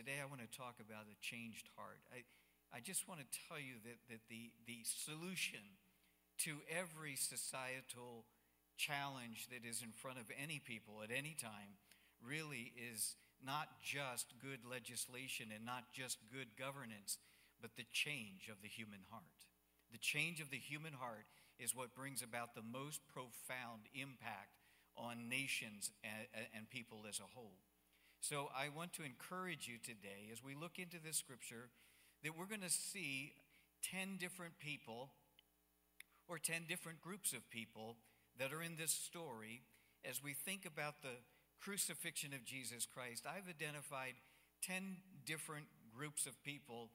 today I want to talk about a changed heart. I, I just want to tell you that, that the, the solution to every societal challenge that is in front of any people at any time really is not just good legislation and not just good governance, but the change of the human heart. The change of the human heart is what brings about the most profound impact on nations and, and people as a whole. So I want to encourage you today as we look into this scripture that we're going to see 10 different people or 10 different groups of people that are in this story as we think about the crucifixion of Jesus Christ. I've identified 10 different groups of people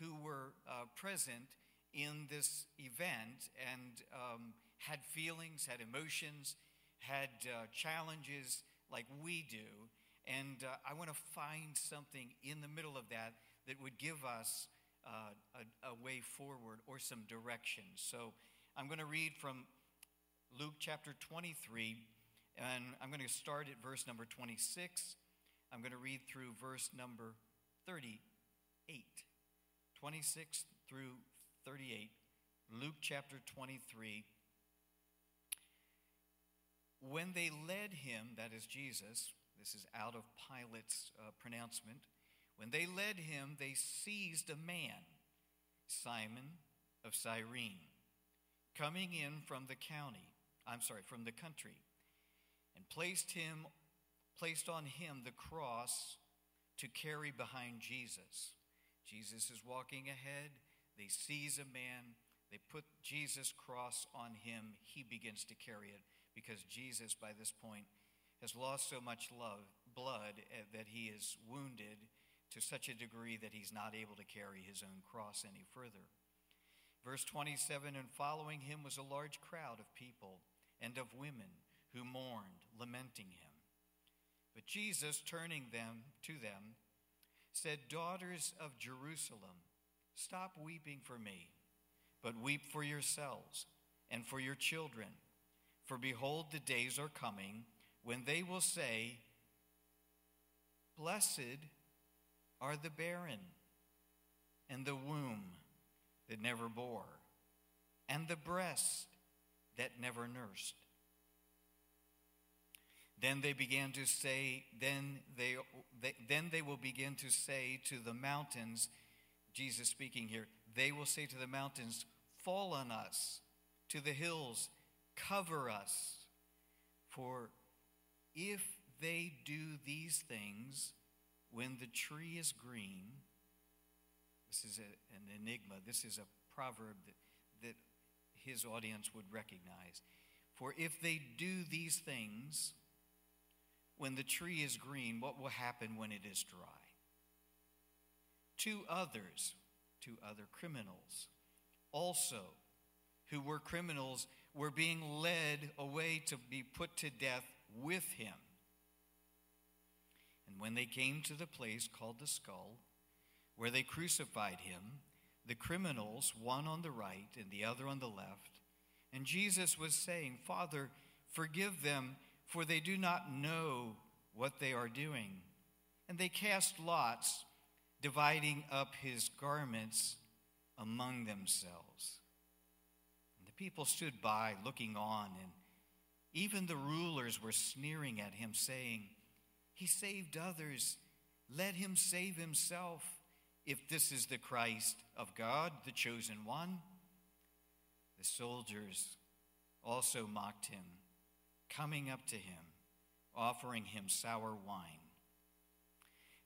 who were uh, present in this event and um, had feelings, had emotions, had uh, challenges like we do. And uh, I want to find something in the middle of that that would give us uh, a, a, way forward or some direction. So I'm going to read from Luke chapter 23, and I'm going to start at verse number 26. I'm going to read through verse number 38. 26 through 38. Luke chapter 23. When they led him, that is Jesus, this is out of Pilate's uh, pronouncement. When they led him, they seized a man, Simon of Cyrene, coming in from the county, I'm sorry, from the country, and placed him placed on him the cross to carry behind Jesus. Jesus is walking ahead. They seize a man. They put Jesus' cross on him. He begins to carry it because Jesus, by this point, has lost so much love, blood eh, that he is wounded to such a degree that he's not able to carry his own cross any further. Verse 27 And following him was a large crowd of people and of women who mourned, lamenting him. But Jesus, turning them to them, said, Daughters of Jerusalem, stop weeping for me, but weep for yourselves and for your children. For behold, the days are coming when they will say, Blessed are the barren, and the womb that never bore, and the breast that never nursed. Then they began to say, then they, they, then they will begin to say to the mountains, Jesus speaking here, they will say to the mountains, Fall on us, to the hills, cover us. For if they do these things when the tree is green, this is a, an enigma, this is a proverb that, that his audience would recognize. For if they do these things when the tree is green, what will happen when it is dry? Two others, two other criminals, also, who were criminals, were being led away to be put to death with him. And when they came to the place called the skull, where they crucified him, the criminals, one on the right and the other on the left, and Jesus was saying, Father, forgive them, for they do not know what they are doing. And they cast lots, dividing up his garments among themselves. And the people stood by, looking on, and even the rulers were sneering at him, saying, He saved others. Let him save himself, if this is the Christ of God, the chosen one. The soldiers also mocked him, coming up to him, offering him sour wine,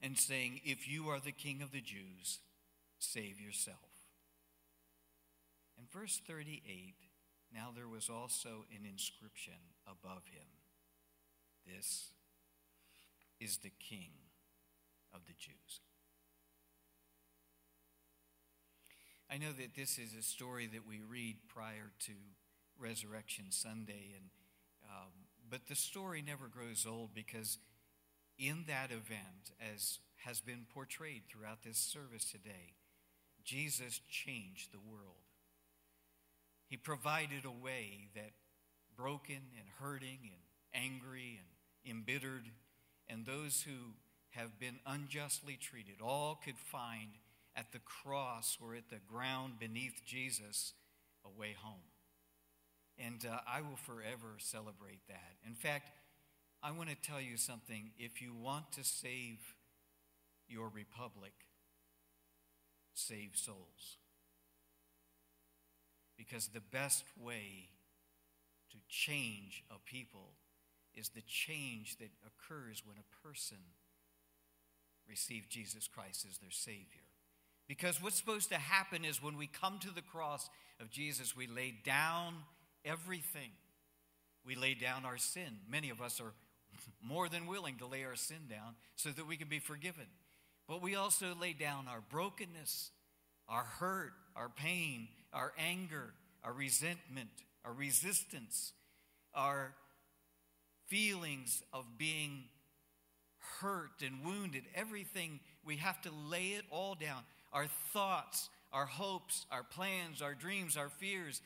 and saying, If you are the king of the Jews, save yourself. In verse 38, now there was also an inscription above him This is the King of the Jews. I know that this is a story that we read prior to Resurrection Sunday, and um, but the story never grows old because in that event, as has been portrayed throughout this service today, Jesus changed the world. He provided a way that broken and hurting and angry and embittered and those who have been unjustly treated, all could find at the cross or at the ground beneath Jesus a way home. And uh, I will forever celebrate that. In fact, I want to tell you something. If you want to save your republic, save souls. Because the best way to change a people is the change that occurs when a person receives Jesus Christ as their Savior. Because what's supposed to happen is when we come to the cross of Jesus, we lay down everything. We lay down our sin. Many of us are more than willing to lay our sin down so that we can be forgiven. But we also lay down our brokenness, our hurt, our pain, our anger, our resentment, our resistance, our feelings of being hurt and wounded, everything, we have to lay it all down. Our thoughts, our hopes, our plans, our dreams, our fears,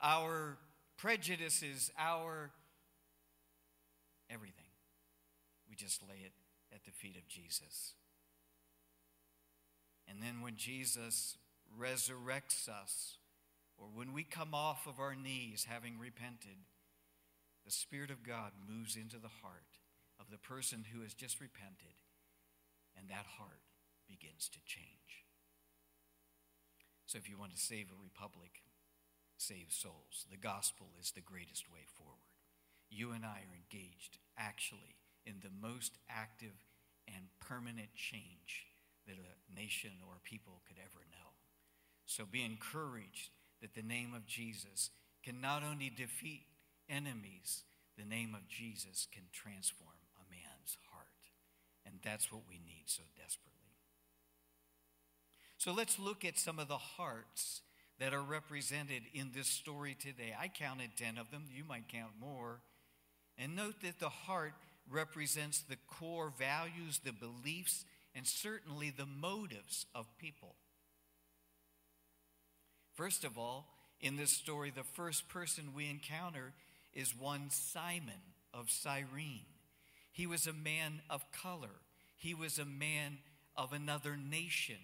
our prejudices, our everything. We just lay it at the feet of Jesus. And then when Jesus resurrects us, or when we come off of our knees having repented, the Spirit of God moves into the heart of the person who has just repented, and that heart begins to change. So, if you want to save a republic, save souls. The gospel is the greatest way forward. You and I are engaged, actually, in the most active and permanent change that a nation or people could ever know. So be encouraged that the name of Jesus can not only defeat enemies, the name of Jesus can transform a man's heart. And that's what we need so desperately. So let's look at some of the hearts that are represented in this story today. I counted 10 of them, you might count more. And note that the heart represents the core values, the beliefs, and certainly the motives of people. First of all, in this story, the first person we encounter is one Simon of Cyrene. He was a man of color, he was a man of another nation.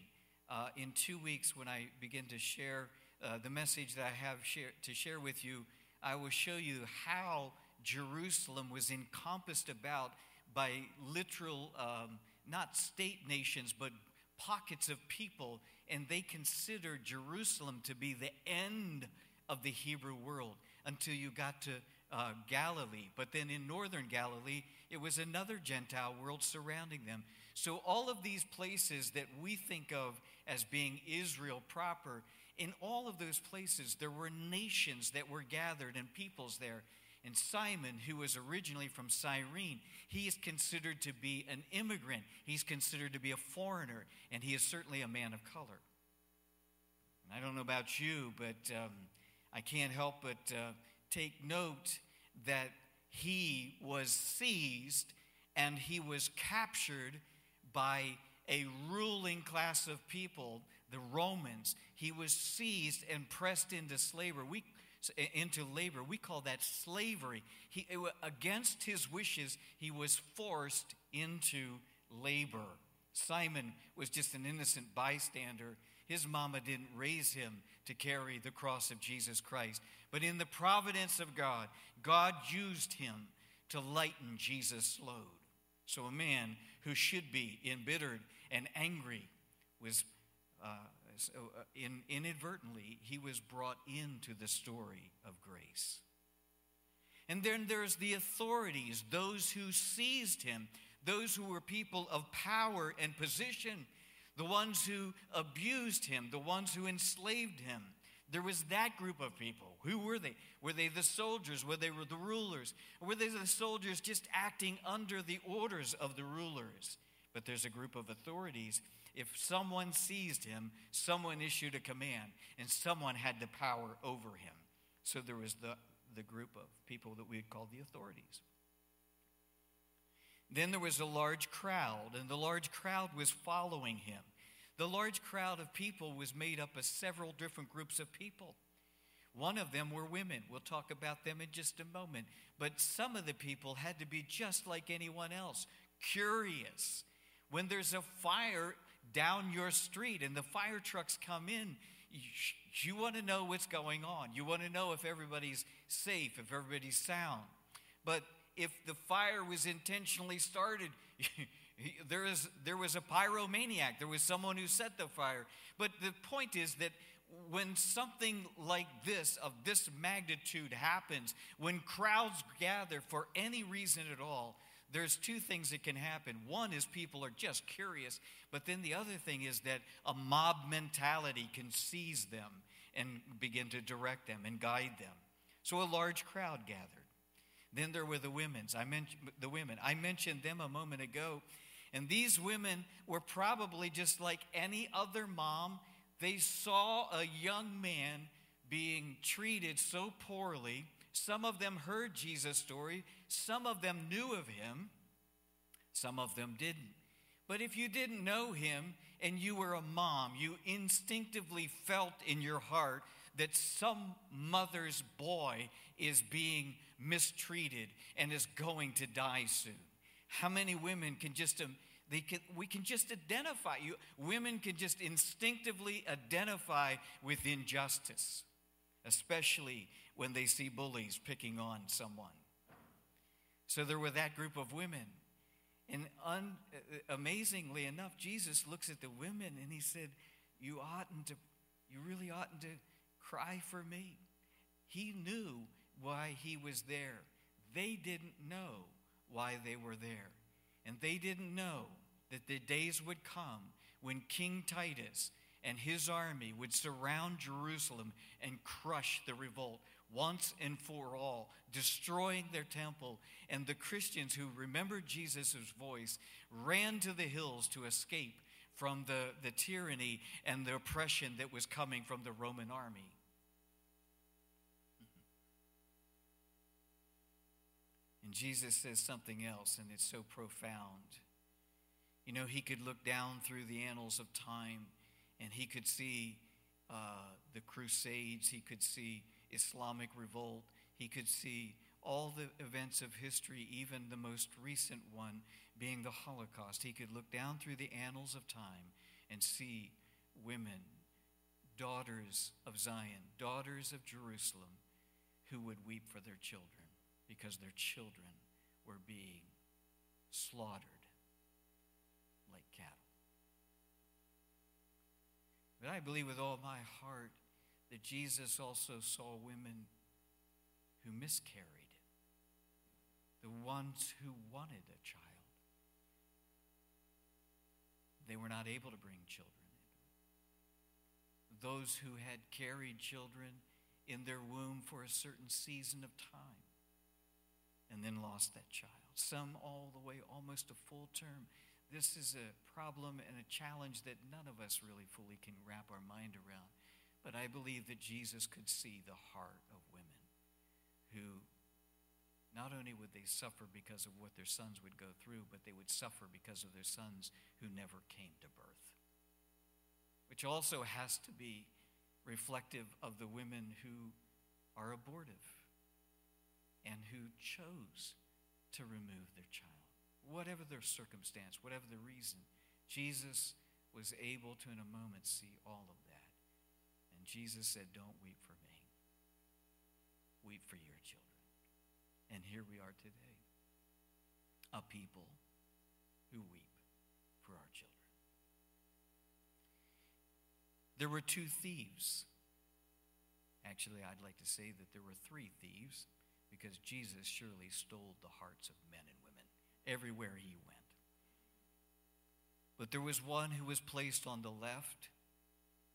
Uh, in two weeks, when I begin to share uh, the message that I have share, to share with you, I will show you how Jerusalem was encompassed about by literal, um, not state nations, but pockets of people, and they considered Jerusalem to be the end of the Hebrew world until you got to uh, Galilee. But then in northern Galilee, it was another Gentile world surrounding them. So all of these places that we think of as being Israel proper, in all of those places, there were nations that were gathered and peoples there. And Simon, who was originally from Cyrene, he is considered to be an immigrant. He's considered to be a foreigner, and he is certainly a man of color. And I don't know about you, but um, I can't help but uh, take note that he was seized and he was captured by a ruling class of people, the Romans. He was seized and pressed into slavery. We into labor. We call that slavery. He, against his wishes, he was forced into labor. Simon was just an innocent bystander. His mama didn't raise him to carry the cross of Jesus Christ. But in the providence of God, God used him to lighten Jesus' load. So a man who should be embittered and angry was uh, so uh, in, inadvertently, he was brought into the story of grace. And then there's the authorities, those who seized him, those who were people of power and position, the ones who abused him, the ones who enslaved him. There was that group of people. Who were they? Were they the soldiers? Were they the rulers? Were they the soldiers just acting under the orders of the rulers? But there's a group of authorities if someone seized him, someone issued a command, and someone had the power over him. So there was the, the group of people that we'd call the authorities. Then there was a large crowd, and the large crowd was following him. The large crowd of people was made up of several different groups of people. One of them were women. We'll talk about them in just a moment. But some of the people had to be just like anyone else, curious, When there's a fire down your street and the fire trucks come in, you, you want to know what's going on. You want to know if everybody's safe, if everybody's sound. But if the fire was intentionally started, there, is, there was a pyromaniac, there was someone who set the fire. But the point is that when something like this, of this magnitude, happens, when crowds gather for any reason at all, there's two things that can happen. One is people are just curious, but then the other thing is that a mob mentality can seize them and begin to direct them and guide them. So a large crowd gathered. Then there were the women's. I mentioned the women. I mentioned them a moment ago. And these women were probably just like any other mom. They saw a young man being treated so poorly. Some of them heard Jesus' story, some of them knew of him, some of them didn't. But if you didn't know him and you were a mom, you instinctively felt in your heart that some mother's boy is being mistreated and is going to die soon. How many women can just um, they can, we can just identify you women can just instinctively identify with injustice especially when they see bullies picking on someone. So there were that group of women. And un, amazingly enough jesus looks at the women and he said you oughtn't to you really oughtn't to cry for me. He knew why he was there. They didn't know why they were there. And they didn't know that the days would come when King Titus and his army would surround Jerusalem and crush the revolt once and for all, destroying their temple. And the Christians who remembered Jesus' voice ran to the hills to escape from the, the tyranny and the oppression that was coming from the Roman army. And Jesus says something else, and it's so profound. You know, he could look down through the annals of time and he could see uh, the Crusades, he could see Islamic revolt, he could see all the events of history, even the most recent one being the Holocaust. He could look down through the annals of time and see women, daughters of Zion, daughters of Jerusalem, who would weep for their children because their children were being slaughtered But I believe with all my heart that Jesus also saw women who miscarried, the ones who wanted a child. They were not able to bring children Those who had carried children in their womb for a certain season of time and then lost that child. Some all the way almost a full term. This is a problem and a challenge that none of us really fully can wrap our mind around. But I believe that Jesus could see the heart of women who not only would they suffer because of what their sons would go through, but they would suffer because of their sons who never came to birth. Which also has to be reflective of the women who are abortive and who chose to remove their child whatever their circumstance, whatever the reason, Jesus was able to, in a moment, see all of that. And Jesus said, Don't weep for me, weep for your children. And here we are today, a people who weep for our children. There were two thieves. Actually, I'd like to say that there were three thieves because Jesus surely stole the hearts of men everywhere he went. But there was one who was placed on the left,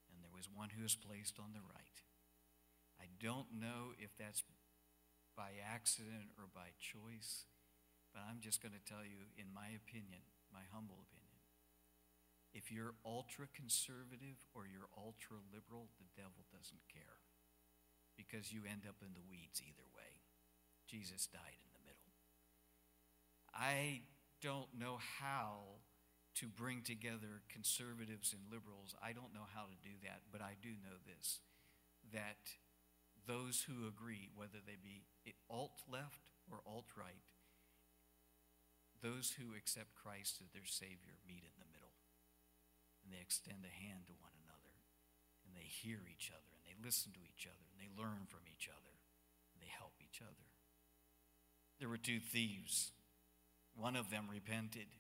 and there was one who was placed on the right. I don't know if that's by accident or by choice, but I'm just going to tell you, in my opinion, my humble opinion, if you're ultra conservative or you're ultra liberal, the devil doesn't care because you end up in the weeds either way. Jesus died in I don't know how to bring together conservatives and liberals. I don't know how to do that, but I do know this that those who agree, whether they be alt left or alt right, those who accept Christ as their Savior meet in the middle. And they extend a hand to one another. And they hear each other. And they listen to each other. And they learn from each other. And they help each other. There were two thieves. One of them repented.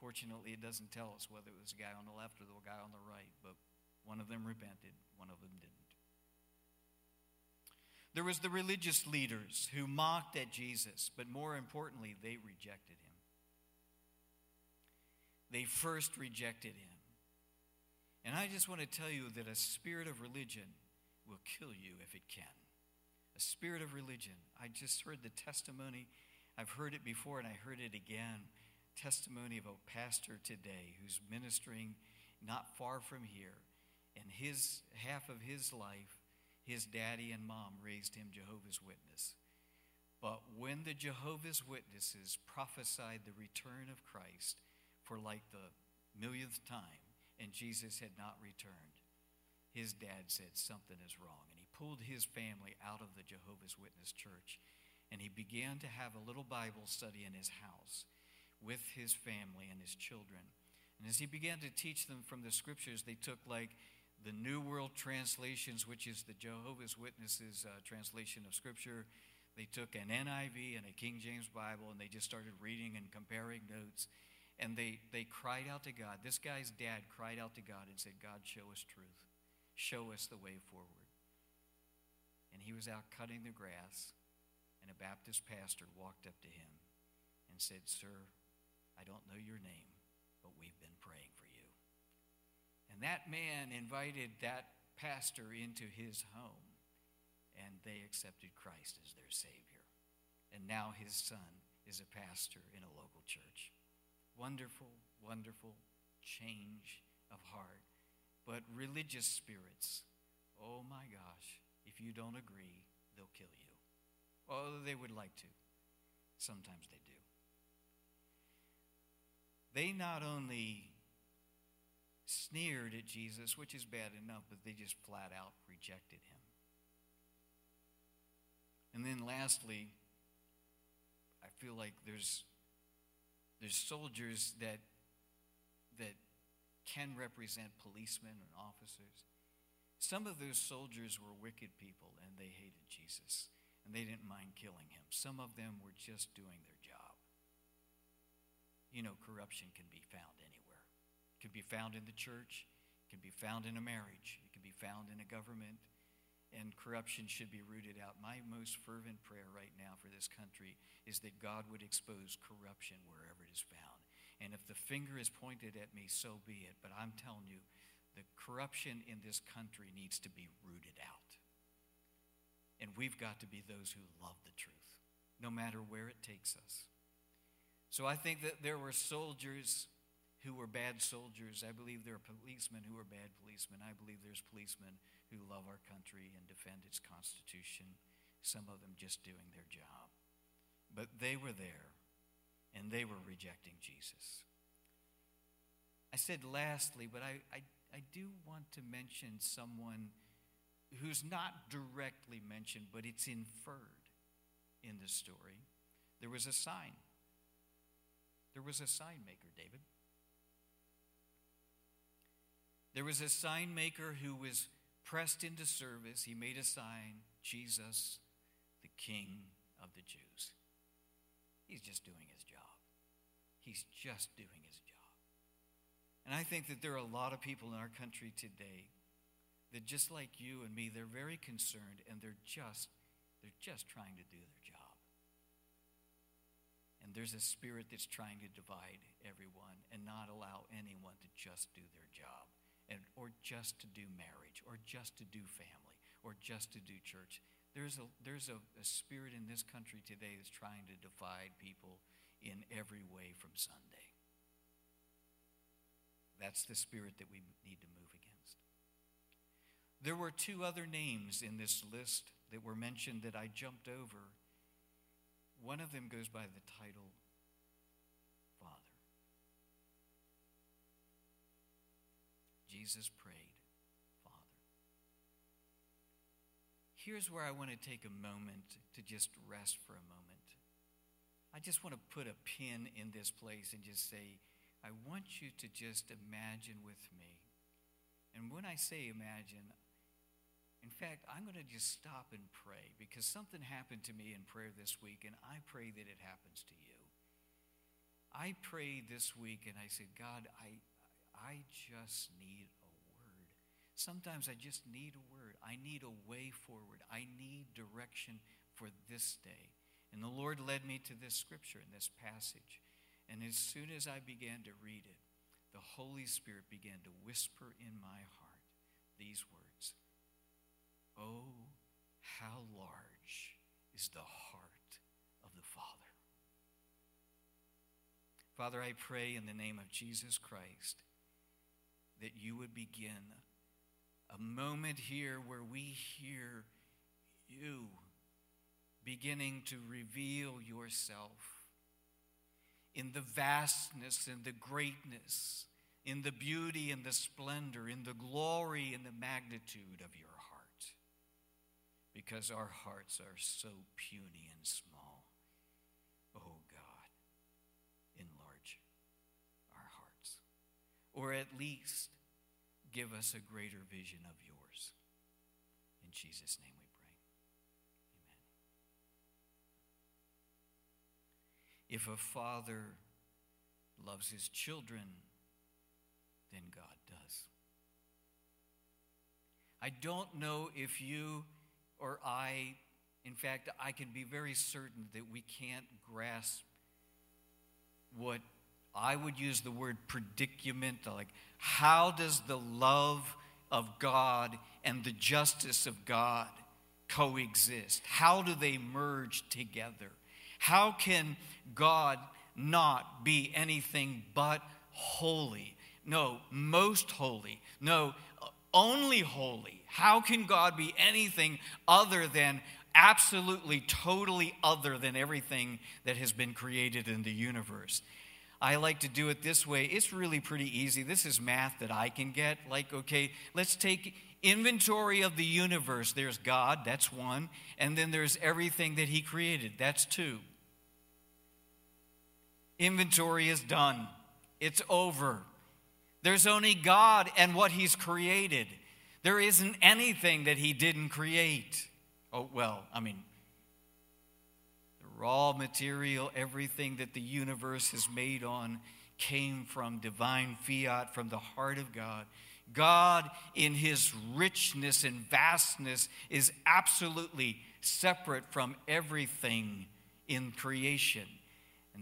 Fortunately, it doesn't tell us whether it was the guy on the left or the guy on the right, but one of them repented, one of them didn't. There was the religious leaders who mocked at Jesus, but more importantly, they rejected him. They first rejected him. And I just want to tell you that a spirit of religion will kill you if it can. A spirit of religion. I just heard the testimony. I've heard it before and I heard it again. Testimony of a pastor today who's ministering not far from here. And his half of his life, his daddy and mom raised him Jehovah's Witness. But when the Jehovah's Witnesses prophesied the return of Christ for like the millionth time, and Jesus had not returned, his dad said something is wrong. And he pulled his family out of the Jehovah's Witness church. And he began to have a little Bible study in his house with his family and his children. And as he began to teach them from the scriptures, they took like the New World Translations, which is the Jehovah's Witnesses uh, translation of scripture. They took an NIV and a King James Bible and they just started reading and comparing notes. And they, they cried out to God. This guy's dad cried out to God and said, God, show us truth. Show us the way forward. And he was out cutting the grass, and a Baptist pastor walked up to him and said, Sir, I don't know your name, but we've been praying for you. And that man invited that pastor into his home, and they accepted Christ as their Savior. And now his son is a pastor in a local church. Wonderful, wonderful change of heart. But religious spirits, oh my gosh, if you don't agree, they'll kill you. Oh, they would like to. Sometimes they do. They not only sneered at Jesus, which is bad enough, but they just flat out rejected him. And then lastly, I feel like there's there's soldiers that that can represent policemen and officers. Some of those soldiers were wicked people and they hated Jesus and they didn't mind killing him. Some of them were just doing their job. You know, corruption can be found anywhere. It can be found in the church, it can be found in a marriage, it can be found in a government, and corruption should be rooted out. My most fervent prayer right now for this country is that God would expose corruption wherever it is found. And if the finger is pointed at me, so be it. But I'm telling you, the corruption in this country needs to be rooted out. And we've got to be those who love the truth, no matter where it takes us. So I think that there were soldiers who were bad soldiers. I believe there are policemen who are bad policemen. I believe there's policemen who love our country and defend its constitution, some of them just doing their job. But they were there and they were rejecting Jesus. I said lastly, but I, I, I do want to mention someone who's not directly mentioned, but it's inferred in the story. There was a sign. There was a sign maker, David. There was a sign maker who was pressed into service. He made a sign Jesus, the King of the Jews. He's just doing his job. He's just doing his job. And I think that there are a lot of people in our country today that just like you and me, they're very concerned and they're just they're just trying to do their job. And there's a spirit that's trying to divide everyone and not allow anyone to just do their job and or just to do marriage or just to do family or just to do church. There's a there's a, a spirit in this country today that's trying to divide people in every way from Sunday. That's the spirit that we need to move. There were two other names in this list that were mentioned that I jumped over. One of them goes by the title Father. Jesus prayed, Father. Here's where I want to take a moment to just rest for a moment. I just want to put a pin in this place and just say, I want you to just imagine with me. And when I say imagine, in fact, I'm going to just stop and pray because something happened to me in prayer this week, and I pray that it happens to you. I prayed this week and I said, God, I, I just need a word. Sometimes I just need a word. I need a way forward. I need direction for this day. And the Lord led me to this scripture in this passage. And as soon as I began to read it, the Holy Spirit began to whisper in my heart these words Oh, how large is the heart of the Father. Father, I pray in the name of Jesus Christ that you would begin a moment here where we hear you beginning to reveal yourself in the vastness and the greatness, in the beauty and the splendor, in the glory and the magnitude of your heart. Because our hearts are so puny and small. Oh God, enlarge our hearts. Or at least give us a greater vision of yours. In Jesus' name we pray. Amen. If a father loves his children, then God does. I don't know if you or I, in fact, I can be very certain that we can't grasp what I would use the word predicament, like how does the love of God and the justice of God coexist? How do they merge together? How can God not be anything but holy? No, most holy. No, only holy. How can God be anything other than absolutely, totally other than everything that has been created in the universe? I like to do it this way. It's really pretty easy. This is math that I can get. Like, okay, let's take inventory of the universe. There's God, that's one. And then there's everything that He created, that's two. Inventory is done, it's over. There's only God and what He's created. There isn't anything that He didn't create. Oh, well, I mean, the raw material, everything that the universe is made on, came from divine fiat, from the heart of God. God, in His richness and vastness, is absolutely separate from everything in creation.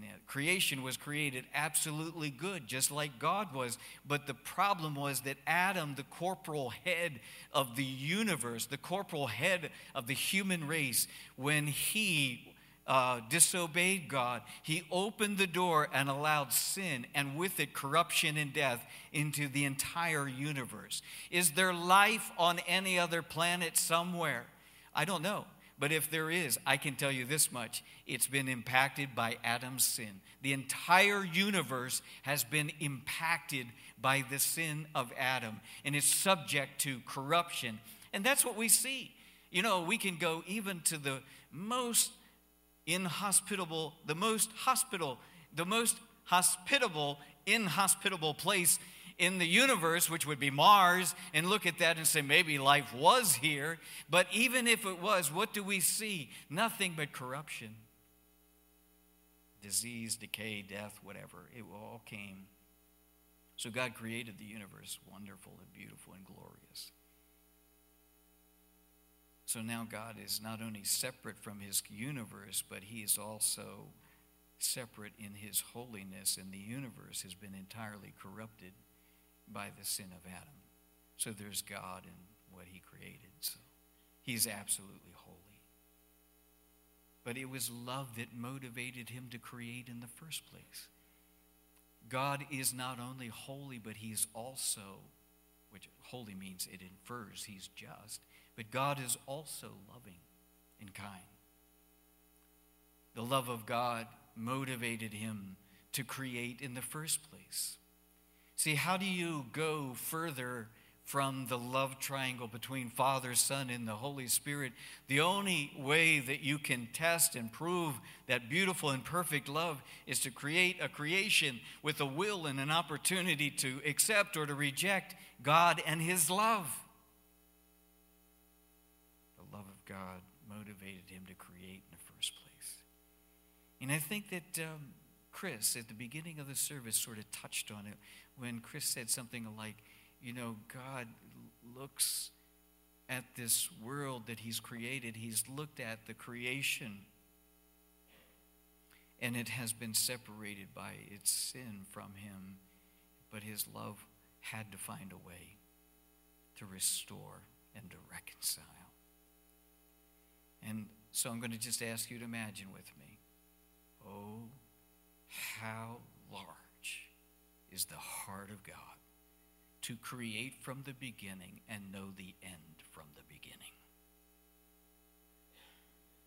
And creation was created absolutely good, just like God was. But the problem was that Adam, the corporal head of the universe, the corporal head of the human race, when he uh, disobeyed God, he opened the door and allowed sin and with it corruption and death into the entire universe. Is there life on any other planet somewhere? I don't know. But if there is, I can tell you this much it's been impacted by Adam's sin. The entire universe has been impacted by the sin of Adam, and it's subject to corruption. And that's what we see. You know, we can go even to the most inhospitable, the most hospital, the most hospitable, inhospitable place in the universe, which would be Mars, and look at that and say, maybe life was here. But even if it was, what do we see? Nothing but corruption. Disease, decay, death, whatever. It all came. So God created the universe wonderful and beautiful and glorious. So now God is not only separate from his universe, but he is also separate in his holiness, and the universe has been entirely corrupted by the sin of Adam. So there's God in what he created. So he's absolutely holy. But it was love that motivated him to create in the first place. God is not only holy, but he's also, which holy means it infers he's just, but God is also loving and kind. The love of God motivated him to create in the first place. See, how do you go further from the love triangle between Father, Son, and the Holy Spirit, the only way that you can test and prove that beautiful and perfect love is to create a creation with a will and an opportunity to accept or to reject God and His love. The love of God motivated him to create in the first place. And I think that um, Chris, at the beginning of the service, sort of touched on it when Chris said something like, you know, God looks at this world that He's created, He's looked at the creation, and it has been separated by its sin from Him, but His love had to find a way to restore and to reconcile. And so I'm going to just ask you to imagine with me oh, how large is the heart of God to create from the beginning and know the end from the beginning.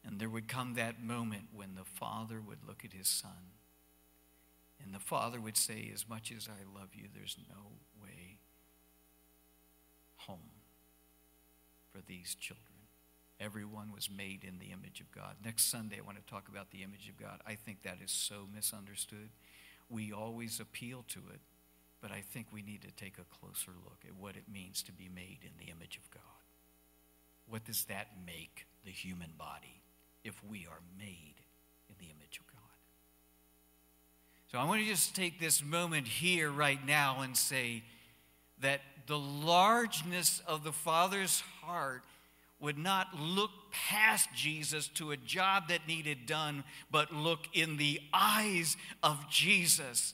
And there would come that moment when the Father would look at his Son, and the Father would say, As much as I love you, there's no way home for these children. Everyone was made in the image of God. Next Sunday, I want to talk about the image of God. I think that is so misunderstood. We always appeal to it but I think we need to take a closer look at what it means to be made in the image of God. What does that make the human body if we are made in the image of God? So I want to just take this moment here right now and say that the largeness of the Father's heart would not look past Jesus to a job that needed done, but look in the eyes of Jesus.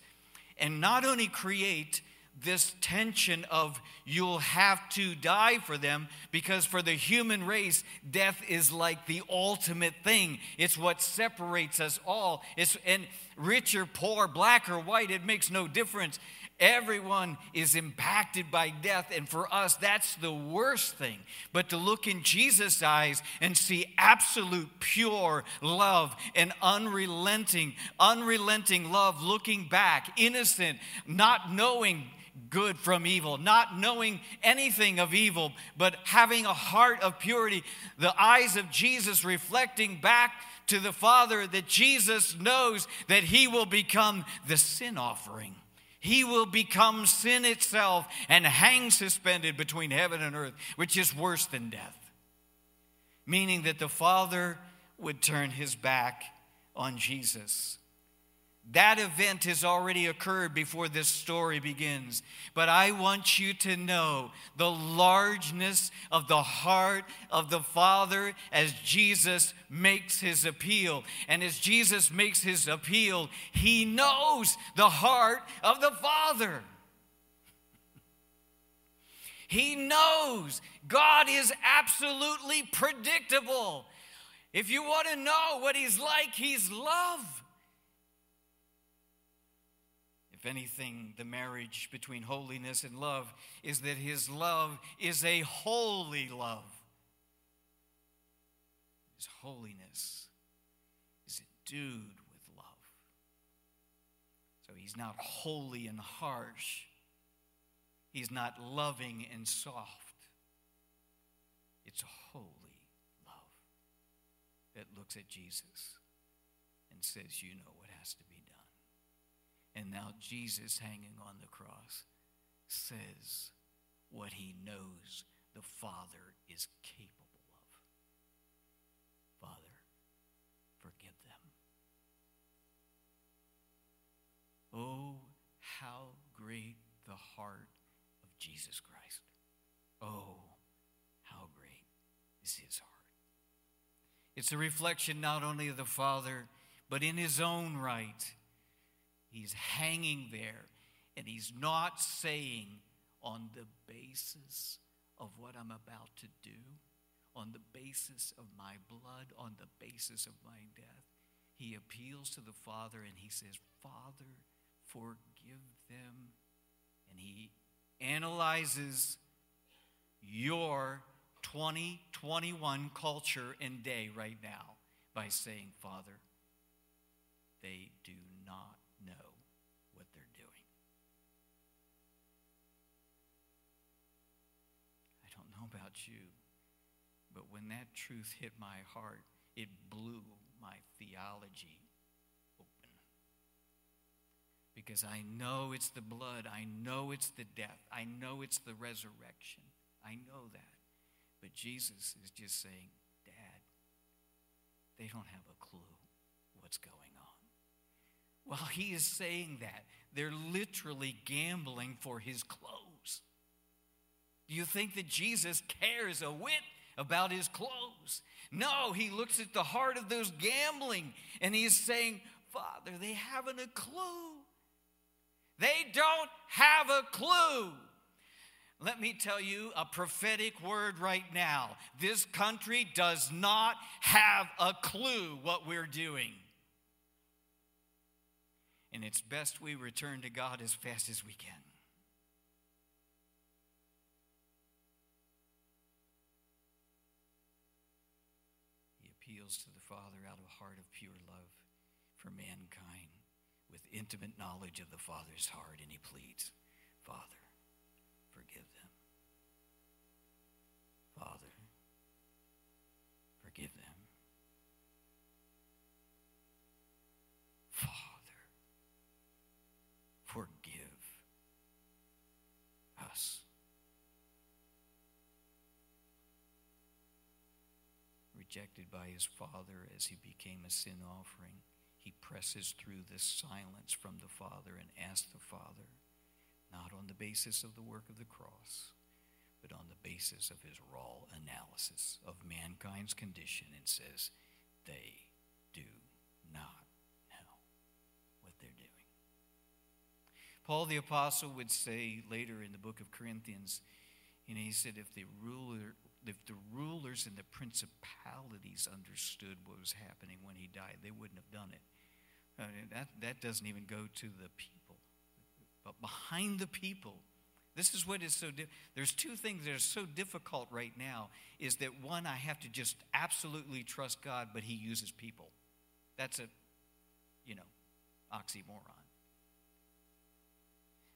And not only create this tension of you'll have to die for them because for the human race death is like the ultimate thing. It's what separates us all. It's and rich or poor black or white it makes no difference Everyone is impacted by death, and for us, that's the worst thing. But to look in Jesus' eyes and see absolute pure love and unrelenting, unrelenting love looking back, innocent, not knowing good from evil, not knowing anything of evil, but having a heart of purity, the eyes of Jesus reflecting back to the Father that Jesus knows that He will become the sin offering he will become sin itself and hang suspended between heaven and earth, which is worse than death. Meaning that the Father would turn his back on Jesus. That event has already occurred before this story begins. But I want you to know the largeness of the heart of the Father as Jesus makes his appeal. And as Jesus makes his appeal, he knows the heart of the Father. He knows God is absolutely predictable. If you want to know what he's like, he's love. If anything, the marriage between holiness and love is that his love is a holy love. His holiness is endued with love. So he's not holy and harsh, he's not loving and soft. It's a holy love that looks at Jesus and says, You know what And now Jesus hanging on the cross says what he knows the Father is capable of. Father, forgive them. Oh, how great the heart of Jesus Christ. Oh, how great is his heart. It's a reflection not only of the Father, but in his own right He's hanging there and he's not saying, on the basis of what I'm about to do, on the basis of my blood, on the basis of my death. He appeals to the Father and he says, Father, forgive them. And he analyzes your 2021 culture and day right now by saying, Father, they do about you. But when that truth hit my heart, it blew my theology open. Because I know it's the blood, I know it's the death, I know it's the resurrection. I know that. But Jesus is just saying, Dad, they don't have a clue what's going on. Well, he is saying that. They're literally gambling for his clothes. Do you think that Jesus cares a whit about his clothes? No, he looks at the heart of those gambling and he's saying, Father, they haven't a clue. They don't have a clue. Let me tell you a prophetic word right now. This country does not have a clue what we're doing. And it's best we return to God as fast as we can. He appeals to the Father out of a heart of pure love for mankind with intimate knowledge of the Father's heart, and he pleads, Father, Rejected by his Father as he became a sin offering, he presses through this silence from the Father and asks the Father, not on the basis of the work of the cross, but on the basis of his raw analysis of mankind's condition and says, they do not know what they're doing. Paul the Apostle would say later in the book of Corinthians, know, he said, if the ruler, if the rulers and the principalities understood what was happening when he died, they wouldn't have done it. I mean, that, that doesn't even go to the people. But behind the people, this is what is so di- there's two things that are so difficult right now is that one I have to just absolutely trust God but he uses people. That's a you know oxymoron.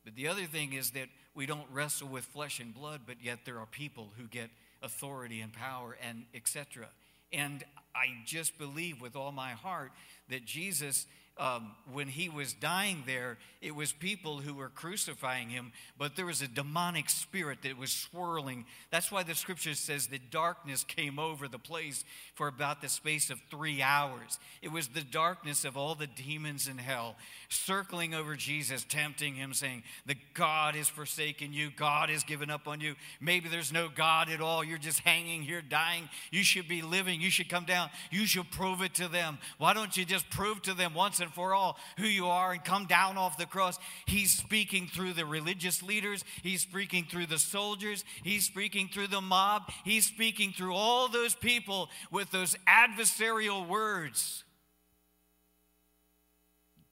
But the other thing is that we don't wrestle with flesh and blood but yet there are people who get authority and power and etc. And I just believe with all my heart that Jesus um, when he was dying there, it was people who were crucifying him, but there was a demonic spirit that was swirling. That's why the scripture says that darkness came over the place for about the space of three hours. It was the darkness of all the demons in hell circling over Jesus, tempting him, saying, The God has forsaken you, God has given up on you. Maybe there's no God at all. You're just hanging here dying. You should be living. You should come down. You should prove it to them. Why don't you just prove to them once and for all who you are and come down off the cross. He's speaking through the religious leaders, he's speaking through the soldiers, he's speaking through the mob, he's speaking through all those people with those adversarial words.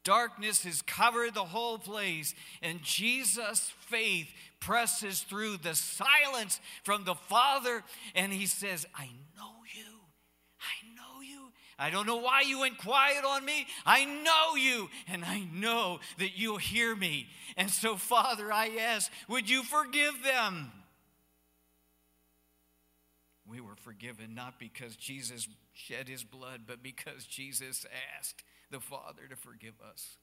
Darkness has covered the whole place, and Jesus' faith presses through the silence from the Father, and he says, I know you. I don't know why you went quiet on me. I know you, and I know that you'll hear me. And so, Father, I ask, would you forgive them? We were forgiven not because Jesus shed his blood, but because Jesus asked the Father to forgive us.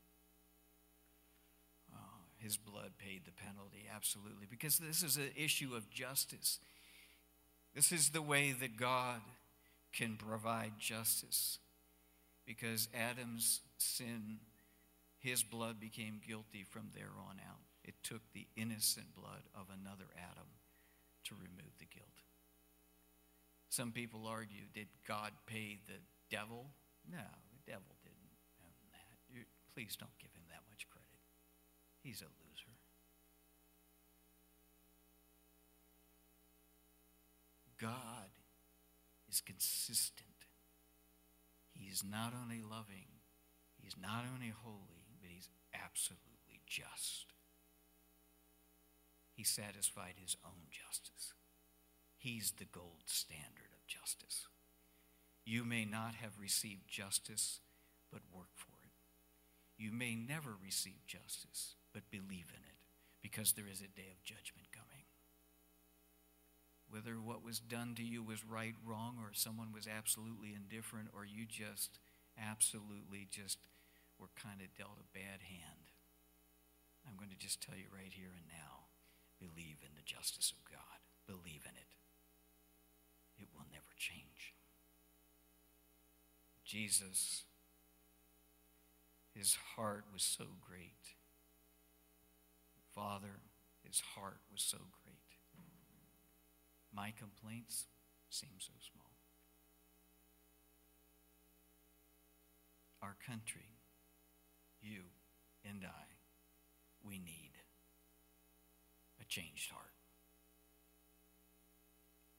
Oh, his blood paid the penalty, absolutely, because this is an issue of justice. This is the way that God can provide justice. Because Adam's sin, his blood became guilty from there on out. It took the innocent blood of another Adam to remove the guilt. Some people argue, did God pay the devil? No, the devil didn't. Please don't give him that much credit. He's a loser. God is consistent. He's not only loving, he's not only holy, but he's absolutely just. He satisfied his own justice. He's the gold standard of justice. You may not have received justice, but work for it. You may never receive justice, but believe in it, because there is a day of judgment coming. Whether what was done to you was right, wrong, or someone was absolutely indifferent, or you just absolutely just were kind of dealt a bad hand. I'm going to just tell you right here and now believe in the justice of God, believe in it. It will never change. Jesus, his heart was so great. Father, his heart was so great. My complaints seem so small. Our country, you and I, we need a changed heart.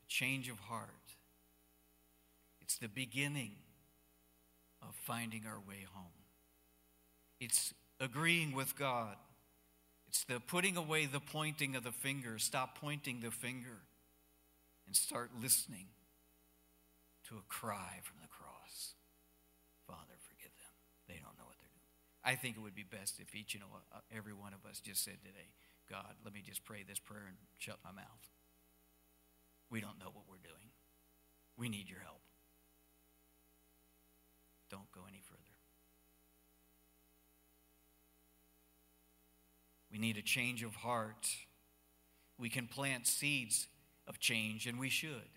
A change of heart. It's the beginning of finding our way home. It's agreeing with God. It's the putting away the pointing of the finger. Stop pointing the finger and start listening to a cry from the cross Father, forgive them. They don't know what they're doing. I think it would be best if each and uh, every one of us just said today, God, let me just pray this prayer and shut my mouth. We don't know what we're doing. We need your help. Don't go any further. We need a change of heart. We can plant seeds of change, and we should,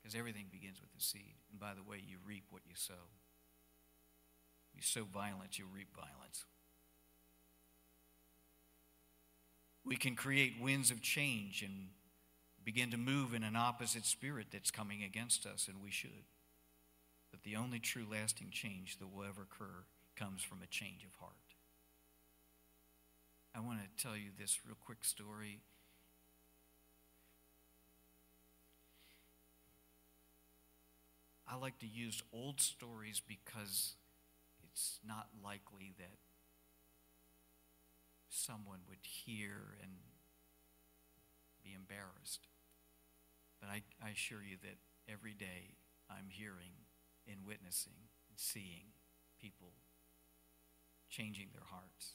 because everything begins with the seed. And by the way, you reap what you sow. You sow violence, you reap violence. We can create winds of change and begin to move in an opposite spirit that's coming against us, and we should. But the only true lasting change that will ever occur comes from a change of heart. I want to tell you this real quick story. I like to use old stories because it's not likely that someone would hear and be embarrassed. But I, I assure you that every day I'm hearing and witnessing and seeing people changing their hearts,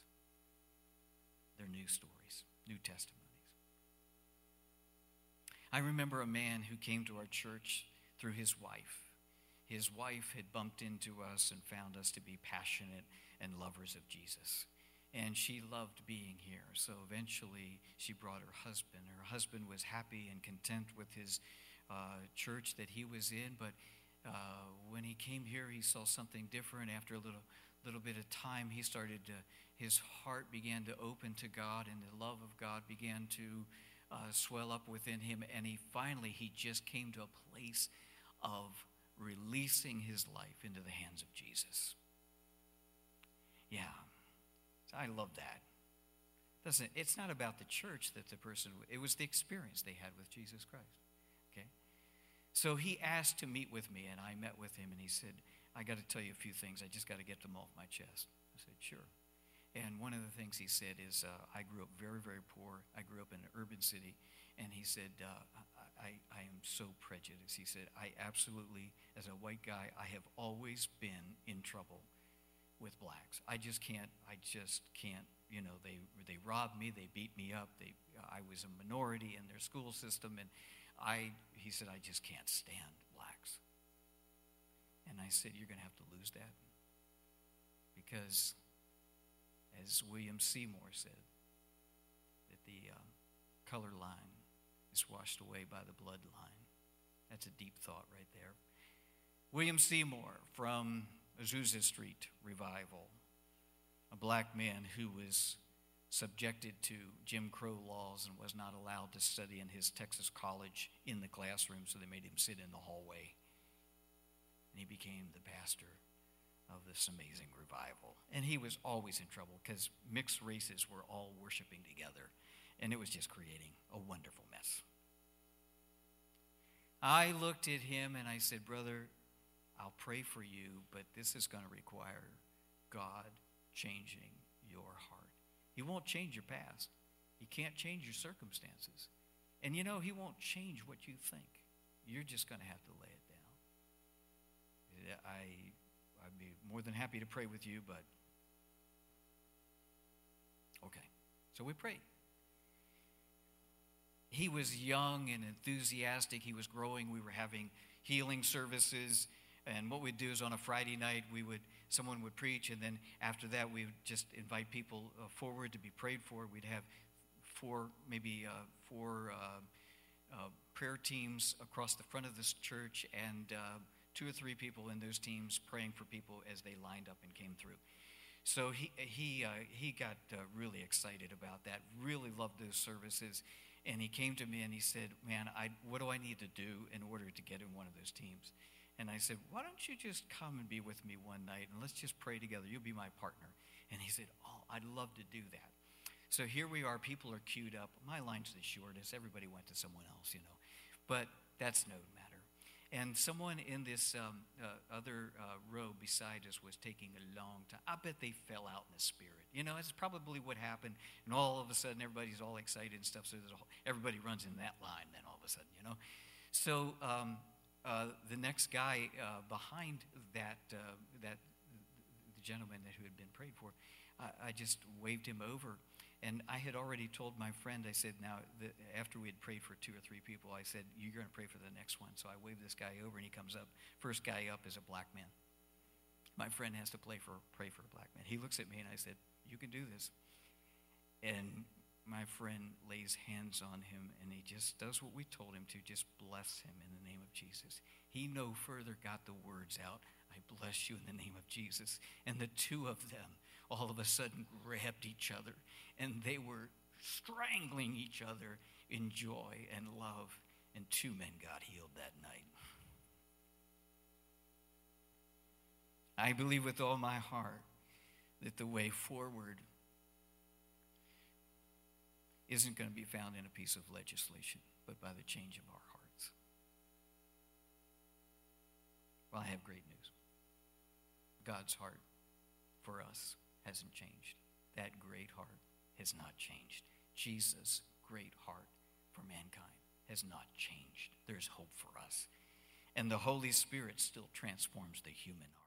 their new stories, new testimonies. I remember a man who came to our church through his wife. His wife had bumped into us and found us to be passionate and lovers of Jesus. And she loved being here. So eventually she brought her husband. Her husband was happy and content with his uh, church that he was in, but uh, when he came here, he saw something different. After a little, little bit of time, he started to, his heart began to open to God, and the love of God began to uh, swell up within him. And he finally, he just came to a place of releasing his life into the hands of Jesus. Yeah, I love that. Doesn't it's not about the church that the person it was the experience they had with Jesus Christ. Okay? So he asked to meet with me and I met with him and he said, I got to tell you a few things. I just got to get them off my chest. I said, sure. And one of the things he said is, uh, I grew up very, very poor. I grew up in an urban city. And he said, uh, I, I am so prejudiced. He said, I absolutely, as a white guy, I have always been in trouble with blacks. I just can't, I just can't, you know, they, they robbed me, they beat me up, they, I was a minority in their school system, and I, he said, I just can't stand blacks. And I said, You're going to have to lose that. Because, as William Seymour said, that the um, color line is washed away by the bloodline. That's a deep thought right there. William Seymour from Azusa Street Revival, a black man who was subjected to Jim Crow laws and was not allowed to study in his Texas college in the classroom, so they made him sit in the hallway. And he became the pastor of this amazing revival. And he was always in trouble because mixed races were all worshiping together and it was just creating a wonderful mess. I looked at him and I said, Brother, I'll pray for you, but this is going to require God changing your heart. He won't change your past, He can't change your circumstances. And you know, He won't change what you think. You're just going to have to lay it down. I, I'd be more than happy to pray with you, but okay. So we prayed. he was young and enthusiastic. He was growing. We were having healing services. And what we'd do is on a Friday night, we would someone would preach, and then after that, we would just invite people uh, forward to be prayed for. We'd have four, maybe uh, four uh, uh prayer teams across the front of this church, and uh, two or three people in those teams praying for people as they lined up and came through. So he he uh, he got really excited about that. Really loved those services. And he came to me and he said, Man, I, what do I need to do in order to get in one of those teams? And I said, Why don't you just come and be with me one night and let's just pray together? You'll be my partner. And he said, Oh, I'd love to do that. So here we are. People are queued up. My line's the shortest. Everybody went to someone else, you know. But that's no matter. And someone in this um, uh, other uh, row beside us was taking a long time. I bet they fell out in the spirit. You know, it's probably what happened. And all of a sudden, everybody's all excited and stuff. So whole, everybody runs in that line then all of a sudden, you know. So um, uh, the next guy uh, behind that, uh, that the gentleman that who had been prayed for, I just waved him over. And I had already told my friend, I said, now, after we had prayed for two or three people, I said, you're going to pray for the next one. So I waved this guy over, and he comes up. First guy up is a black man. My friend has to play for, pray for a black man. He looks at me, and I said, you can do this. And my friend lays hands on him and he just does what we told him to just bless him in the name of Jesus. He no further got the words out, I bless you in the name of Jesus. And the two of them all of a sudden grabbed each other and they were strangling each other in joy and love. And two men got healed that night. I believe with all my heart that the way forward isn't going to be found in a piece of legislation, but by the change of our hearts. Well, I have great news. God's heart for us hasn't changed. That great heart has not changed. Jesus' great heart for mankind has not changed. There's hope for us. And the Holy Spirit still transforms the human heart.